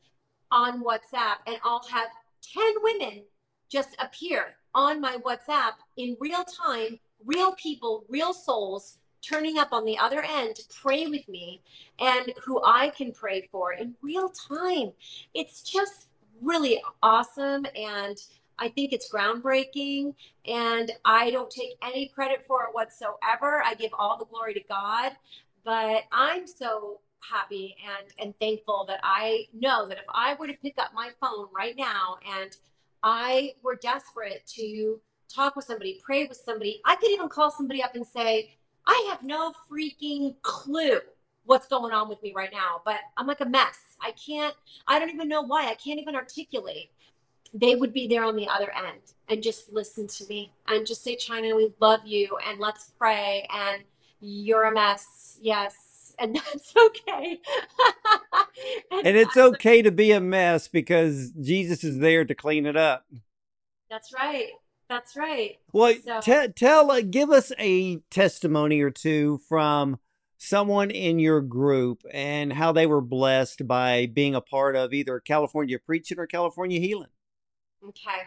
on WhatsApp and I'll have 10 women just appear on my WhatsApp in real time, real people, real souls turning up on the other end to pray with me and who I can pray for in real time. It's just really awesome and I think it's groundbreaking and I don't take any credit for it whatsoever. I give all the glory to God, but I'm so happy and and thankful that I know that if I were to pick up my phone right now and I were desperate to talk with somebody, pray with somebody, I could even call somebody up and say, I have no freaking clue what's going on with me right now, but I'm like a mess. I can't, I don't even know why. I can't even articulate. They would be there on the other end and just listen to me and just say, Chynna, we love you and let's pray and you're a mess. Yes. And <laughs> that's okay. <laughs> and, and it's okay to be a mess because Jesus is there to clean it up. That's right. That's right. Well, so. t- tell, uh, give us a testimony or two from someone in your group and how they were blessed by being a part of either California Preaching or California Healing. Okay.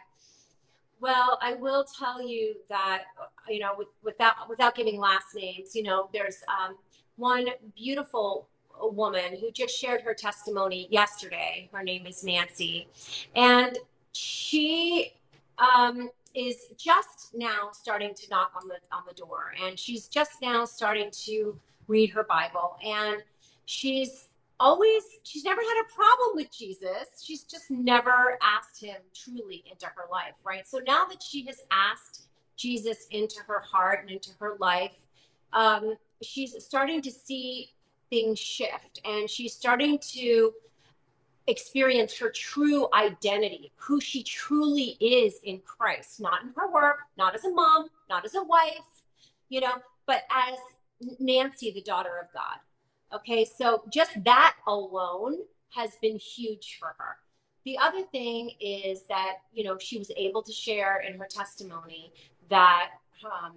Well, I will tell you that you know, with, without without giving last names, you know, there's um, one beautiful woman who just shared her testimony yesterday. Her name is Nancy, and she um, is just now starting to knock on the on the door and she's just now starting to read her bible and she's always she's never had a problem with jesus. She's just never asked him truly into her life right? So now that she has asked jesus into her heart and into her life um, she's starting to see things shift and she's starting to experience her true identity, who she truly is in Christ, not in her work, not as a mom, not as a wife, you know, but as Nancy, the daughter of God. Okay, so just that alone has been huge for her. The other thing is that, you know, she was able to share in her testimony that um,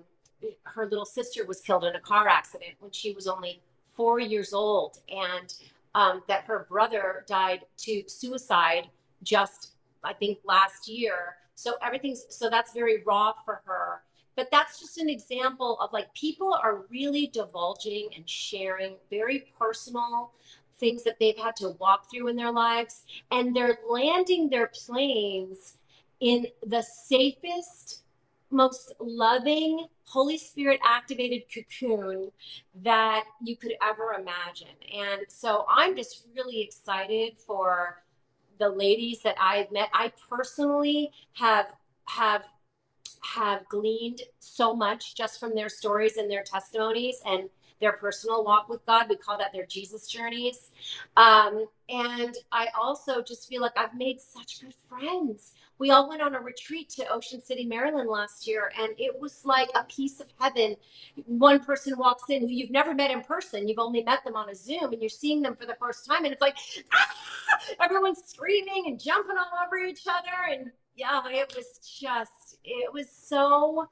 her little sister was killed in a car accident when she was only four years old. And um, that her brother died to suicide just, I think, last year. So everything's, so that's very raw for her. But that's just an example of like people are really divulging and sharing very personal things that they've had to walk through in their lives. And they're landing their planes in the safest most loving, Holy Spirit activated cocoon that you could ever imagine. And so I'm just really excited for the ladies that I've met. I personally have have have gleaned so much just from their stories and their testimonies and their personal walk with God. We call that their Jesus journeys. Um, and I also just feel like I've made such good friends we all went on a retreat to Ocean City, Maryland last year, and it was like a piece of heaven. One person walks in who you've never met in person, you've only met them on a Zoom, and you're seeing them for the first time, and it's like ah! everyone's screaming and jumping all over each other. And yeah, it was just, it was so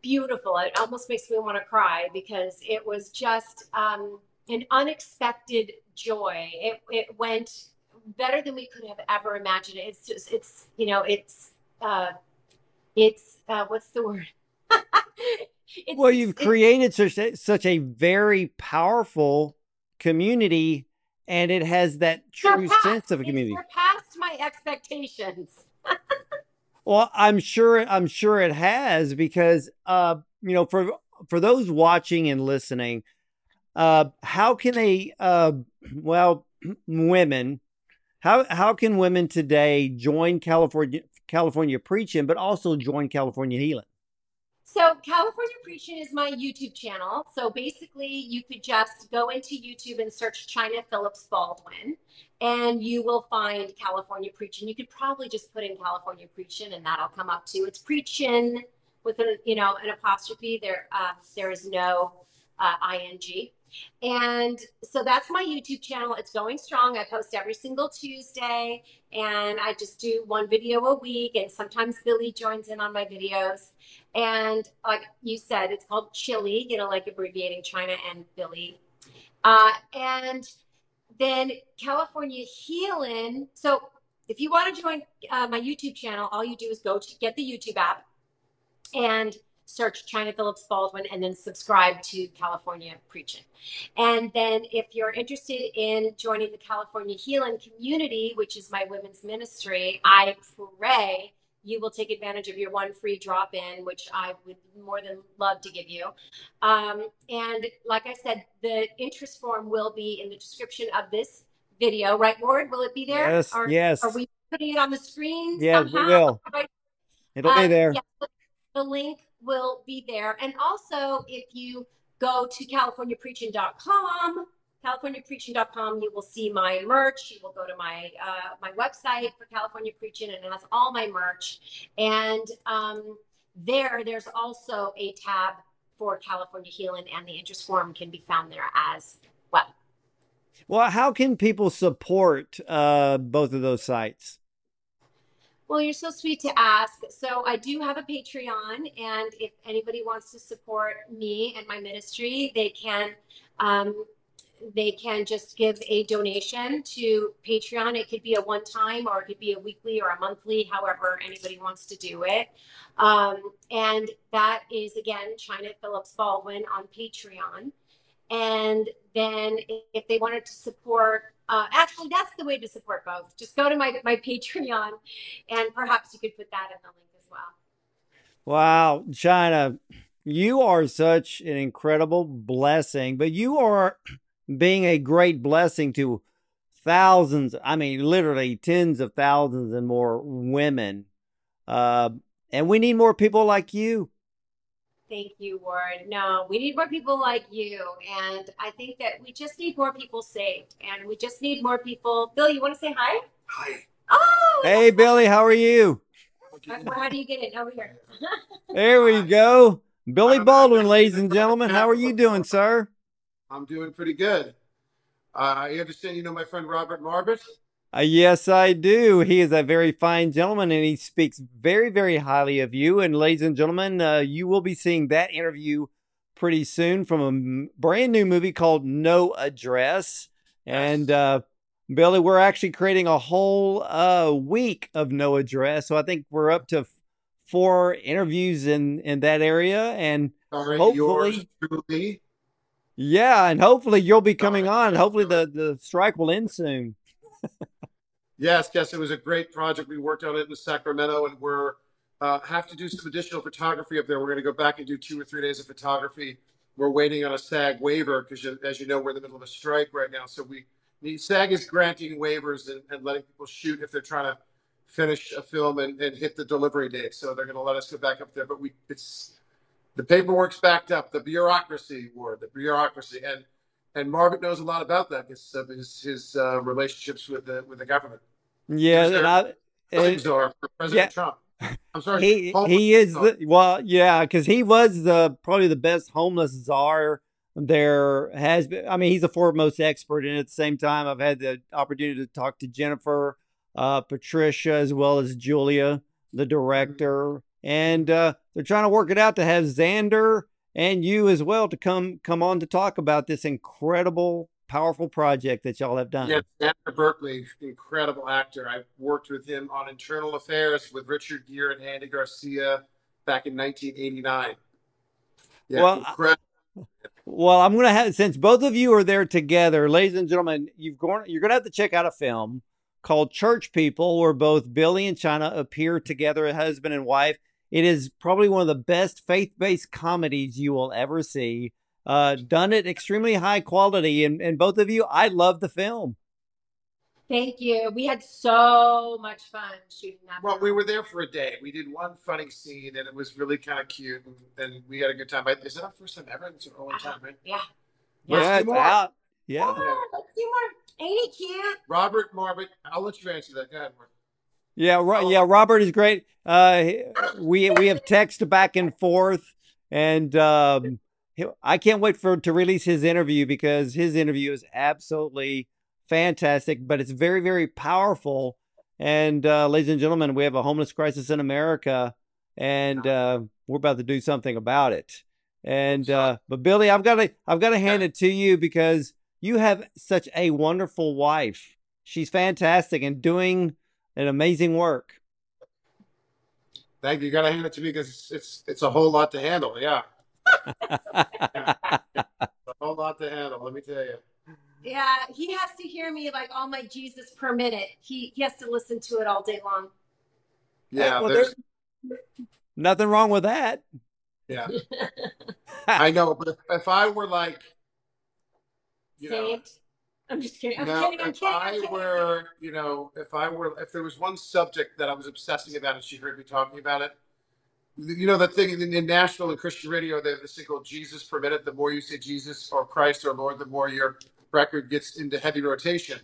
beautiful. It almost makes me want to cry because it was just um, an unexpected joy. It, it went better than we could have ever imagined. It's just, it's, you know, it's, uh, it's, uh, what's the word? <laughs> it's, well, you've created such a, such a very powerful community, and it has that true surpassed, sense of a community. Surpassed my expectations. <laughs> well, I'm sure, I'm sure it has because, uh, you know, for for those watching and listening, uh, how can they, uh, <clears throat> well, <clears throat> women how how can women today join California California preaching, but also join California healing? So California Preaching is my YouTube channel. So basically, you could just go into YouTube and search Chynna Phillips Baldwin, and you will find California Preaching. You could probably just put in California Preaching, and that'll come up too. It's preaching with an you know an apostrophe. There uh, there is no uh, ing. And so that's my YouTube channel. It's going strong. I post every single Tuesday and I just do one video a week. And sometimes Billy joins in on my videos. And like you said, it's called Chilly, you know, like abbreviating Chynna and Billy. Uh, and then California Healing. So if you want to join uh, my YouTube channel, all you do is go to get the YouTube app and search Chynna Phillips Baldwin and then subscribe to California Preaching. And then if you're interested in joining the California Healing community, which is my women's ministry, I pray you will take advantage of your one free drop in, which I would more than love to give you. Um, and like I said, the interest form will be in the description of this video, right, Ward? Will it be there? Yes. Or, yes. Are we putting it on the screen? Yeah, somehow? we will. It'll um, be there. Yeah, the link will be there. And also, if you go to californiapreaching.com, californiapreaching.com, you will see my merch. You will go to my uh, my website for California Preaching, and it has all my merch. And um, there, there's also a tab for California Healing, and the interest form can be found there as well. Well, how can people support uh, both of those sites? Well, you're so sweet to ask. So I do have a Patreon, and if anybody wants to support me and my ministry, they can um, they can just give a donation to Patreon. It could be a one time, or it could be a weekly or a monthly, however anybody wants to do it. Um, and that is again Chynna Phillips Baldwin on Patreon. And then if they wanted to support uh, actually, that's the way to support both. Just go to my, my Patreon and perhaps you could put that in the link as well. Wow, Chynna, you are such an incredible blessing, but you are being a great blessing to thousands, I mean, literally tens of thousands and more women. Uh, and we need more people like you. Thank you, Ward. No, we need more people like you. And I think that we just need more people saved. And we just need more people. Bill, you want to say hi? Hi. Oh, Hey, Billy, how are you? how, how do you get it over here? <laughs> There we go. Billy Baldwin, ladies and gentlemen. How are you doing, sir? I'm doing pretty good. Uh, I understand you know my friend Robert Marbut. Uh, yes, I do. He is a very fine gentleman and he speaks very, very highly of you. And, ladies and gentlemen, uh, you will be seeing that interview pretty soon from a m- brand new movie called No Address. And, uh, Billy, we're actually creating a whole uh, week of No Address. So I think we're up to f- four interviews in, in that area. And Sorry, Hopefully- yeah, and hopefully you'll be coming on. Hopefully the, the strike will end soon. Yes, yes, it was a great project. We worked on it in Sacramento, and we're uh, have to do some additional photography up there. We're going to go back and do two or three days of photography. We're waiting on a SAG waiver because, as you know, we're in the middle of a strike right now. So we need SAG is granting waivers and, and letting people shoot if they're trying to finish a film and, and hit the delivery date. So they're going to let us go back up there. But we it's the paperwork's backed up. The bureaucracy, Ward, the bureaucracy, and and Marvin knows a lot about that because of his his uh, relationships with the with the government. Yeah, sir. I, are for President yeah. Trump. <laughs> I'm sorry. he he is the, well yeah because he was the probably the best homeless czar there has been i mean he's the foremost expert and at the same time i've had the opportunity to talk to jennifer uh, patricia as well as julia the director and uh, they're trying to work it out to have xander and you as well to come come on to talk about this incredible powerful project that y'all have done Yeah, Xander Berkeley, incredible actor. I worked with him on Internal Affairs with Richard Gere and Andy Garcia back in 1989. Yeah, Well, incredible. Well, I'm gonna have since both of you are there together, ladies and gentlemen. You've gone. You're gonna have to check out a film called Church People, where both Billy and Chynna appear together, as husband and wife. It is probably one of the best faith-based comedies you will ever see. Uh, done it extremely high quality, and and both of you, I love the film. Thank you. We had so much fun shooting that. Well, film. we were there for a day. We did one funny scene, and it was really kind of cute, and, and we had a good time. But is that our first time ever? It's our only time, right? Yeah. Let's yeah, do it's more. out. Yeah. Oh, let's do more. Ain't he cute? Robert Marbut, I'll let you answer that. Go ahead. Mark. Yeah, Ro- yeah. Robert is great. Uh, we we have text back and forth, and um, he- I can't wait for to release his interview because his interview is absolutely fantastic. But it's very very powerful. And uh, ladies and gentlemen, we have a homeless crisis in America, and uh, we're about to do something about it. And uh, but Billy, I've got to I've got to hand it to you because you have such a wonderful wife. She's fantastic and doing an amazing work. Thank you. You got to hand it to me because it's, it's it's a whole lot to handle. Yeah, a whole lot to handle. Let me tell you. Yeah, he has to hear me like all my Jesus per minute. He he has to listen to it all day long. Yeah, Well, there's Nothing wrong with that. yeah. <laughs> I know, but if, if I were like, you know, I'm just kidding. I'm now kidding. I'm if kidding. I'm I kidding. were, you know, if I were, if there was one subject that I was obsessing about and she heard me talking about it, you know, that thing in, in national and Christian radio, they have this thing called Jesus per minute. The more you say Jesus or Christ or Lord, the more your record gets into heavy rotation.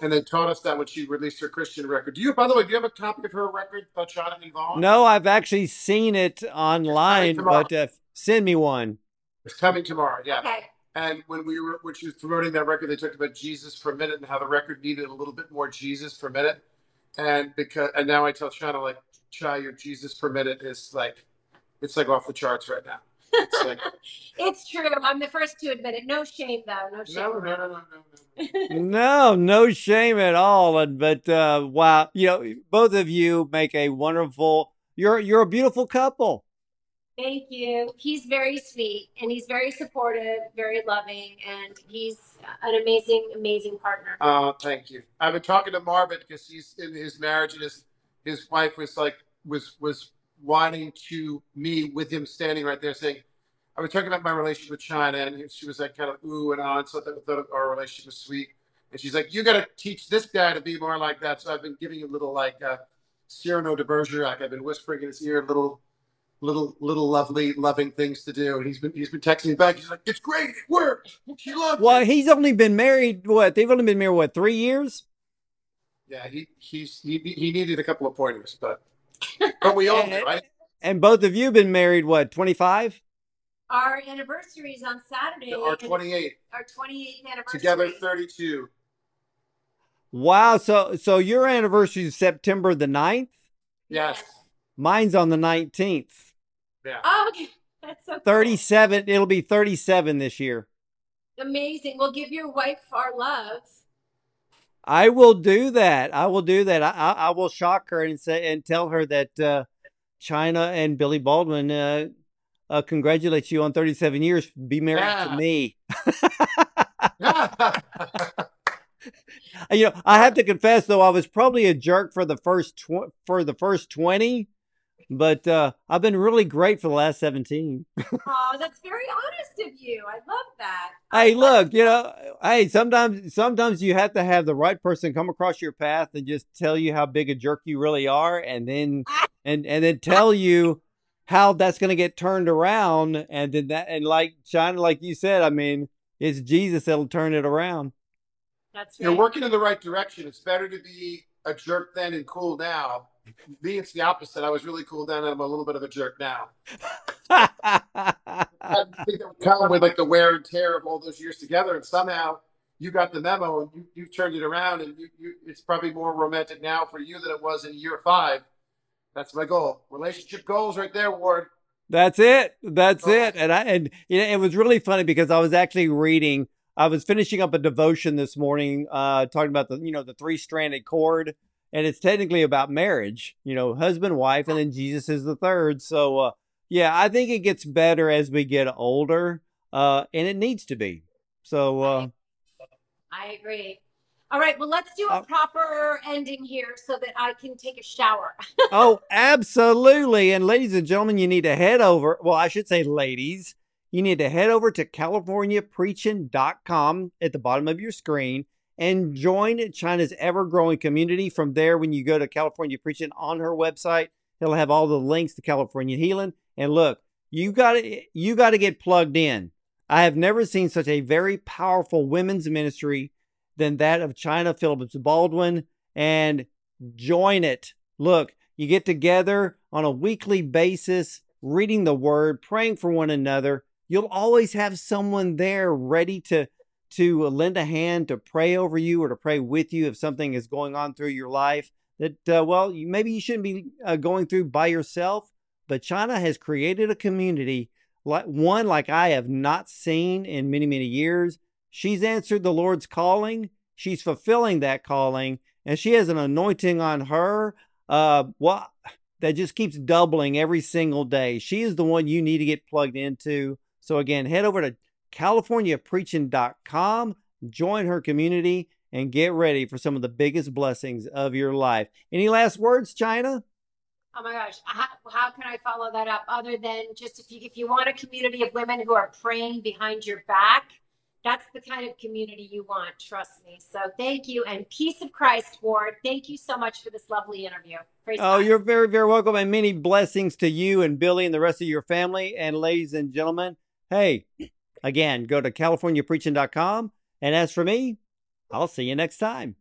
And they taught us that when she released her Christian record. Do you, by the way, do you have a copy of her record, Jonathan Vaughn? No, I've actually seen it online, but uh, send me one. It's coming tomorrow. Yeah. Okay. And when we were, when she was promoting that record, they talked about Jesus per minute and how the record needed a little bit more Jesus per minute. And because, and now I tell Chynna like, Chai, your Jesus per minute is like, it's like off the charts right now. It's like, <laughs> It's true. I'm the first to admit it. No shame though. No shame. no, no, no, no, no, no. No, no shame at all. And but uh, wow, you know, both of you make a wonderful. You're you're a beautiful couple. Thank you. He's very sweet and he's very supportive, very loving, and he's an amazing, amazing partner. Uh, thank you. I've been talking to Marvin because he's in his marriage and his his wife was like was was wanting to me with him standing right there saying, I was talking about my relationship with Chynna, and she was like kind of ooh and on, so I thought our relationship was sweet. And she's like, you got to teach this guy to be more like that. So I've been giving him little like uh, Cyrano de Bergerac. I've been whispering in his ear little, little, little lovely, loving things to do. And he's been he's been texting me back. He's like, it's great, it worked. She loves Well, it. he's only been married what? They've only been married what? Three years? Yeah, he he's he he needed a couple of pointers, but but we all <laughs> do, right? And both of you have been married what? Twenty five? Our anniversary is on Saturday. Our and 28 Our 28th anniversary. together, 32. Wow. So so your anniversary is September the 9th? Yes. Mine's on the nineteenth. Yeah. Oh, okay. <laughs> That's so cool. Thirty seven. It'll be thirty seven this year. Amazing. We'll give your wife our love. I will do that. I will do that. I, I, I will shock her and say and tell her that uh, Chynna and Billy Baldwin uh, uh, congratulate you on 37 years. Be married Yeah. to me. <laughs> <laughs> You know, I have to confess though, I was probably a jerk for the first tw- for the first 20, but uh, I've been really great for the last 17. Oh, that's very honest of you. I love that. Hey, I love- look, you know, hey, sometimes sometimes you have to have the right person come across your path and just tell you how big a jerk you really are and then <laughs> and and then tell you how that's going to get turned around and then that and like Chynna like you said, I mean, it's Jesus that'll turn it around. That's You're working in the right direction. It's better to be a jerk then and cool now. Me, it's the opposite. I was really cool then, and I'm a little bit of a jerk now. <laughs> I think that would come with like the wear and tear of all those years together, and somehow you got the memo and you, you turned it around, and you, you it's probably more romantic now for you than it was in year five. That's my goal. Relationship goals right there, Ward. That's it. That's Oh. it. And I and you know, it was really funny because I was actually reading. I was finishing up a devotion this morning, uh, talking about the you know the three stranded cord, and it's technically about marriage. You know, husband, wife, and then Jesus is the third. So uh, yeah, I think it gets better as we get older, uh, and it needs to be. So uh, I agree. All right. Well, let's do a Uh, proper ending here so that I can take a shower. <laughs> oh, absolutely. And ladies and gentlemen, you need to head over. Well, I should say, ladies, you need to head over to CaliforniaPreaching.com at the bottom of your screen and join Chynna's ever growing community. From there, when you go to California Preaching on her website, it'll have all the links to California Healing. And look, you got to you got to get plugged in. I have never seen such a very powerful women's ministry than that of Chynna Phillips Baldwin and join it. Look, you get together on a weekly basis, reading the word, praying for one another. You'll always have someone there ready to to lend a hand to pray over you or to pray with you if something is going on through your life that uh, well, you, maybe you shouldn't be uh, going through by yourself, but Chynna has created a community like one like I have not seen in many many years. She's answered the Lord's calling. She's fulfilling that calling, and she has an anointing on her. Uh, well, that just keeps doubling every single day. She is the one you need to get plugged into. So again, head over to CaliforniaPreaching.com, join her community, and get ready for some of the biggest blessings of your life. Any last words, Chynna? Oh my gosh, how, how can I follow that up other than just if you if you want a community of women who are praying behind your back, that's the kind of community you want, trust me. So thank you and peace of Christ, Ward. Thank you so much for this lovely interview. Praise Oh, God. you're very, very welcome, and many blessings to you and Billy and the rest of your family. And ladies and gentlemen, hey, again, go to CaliforniaPreaching.com. And as for me, I'll see you next time.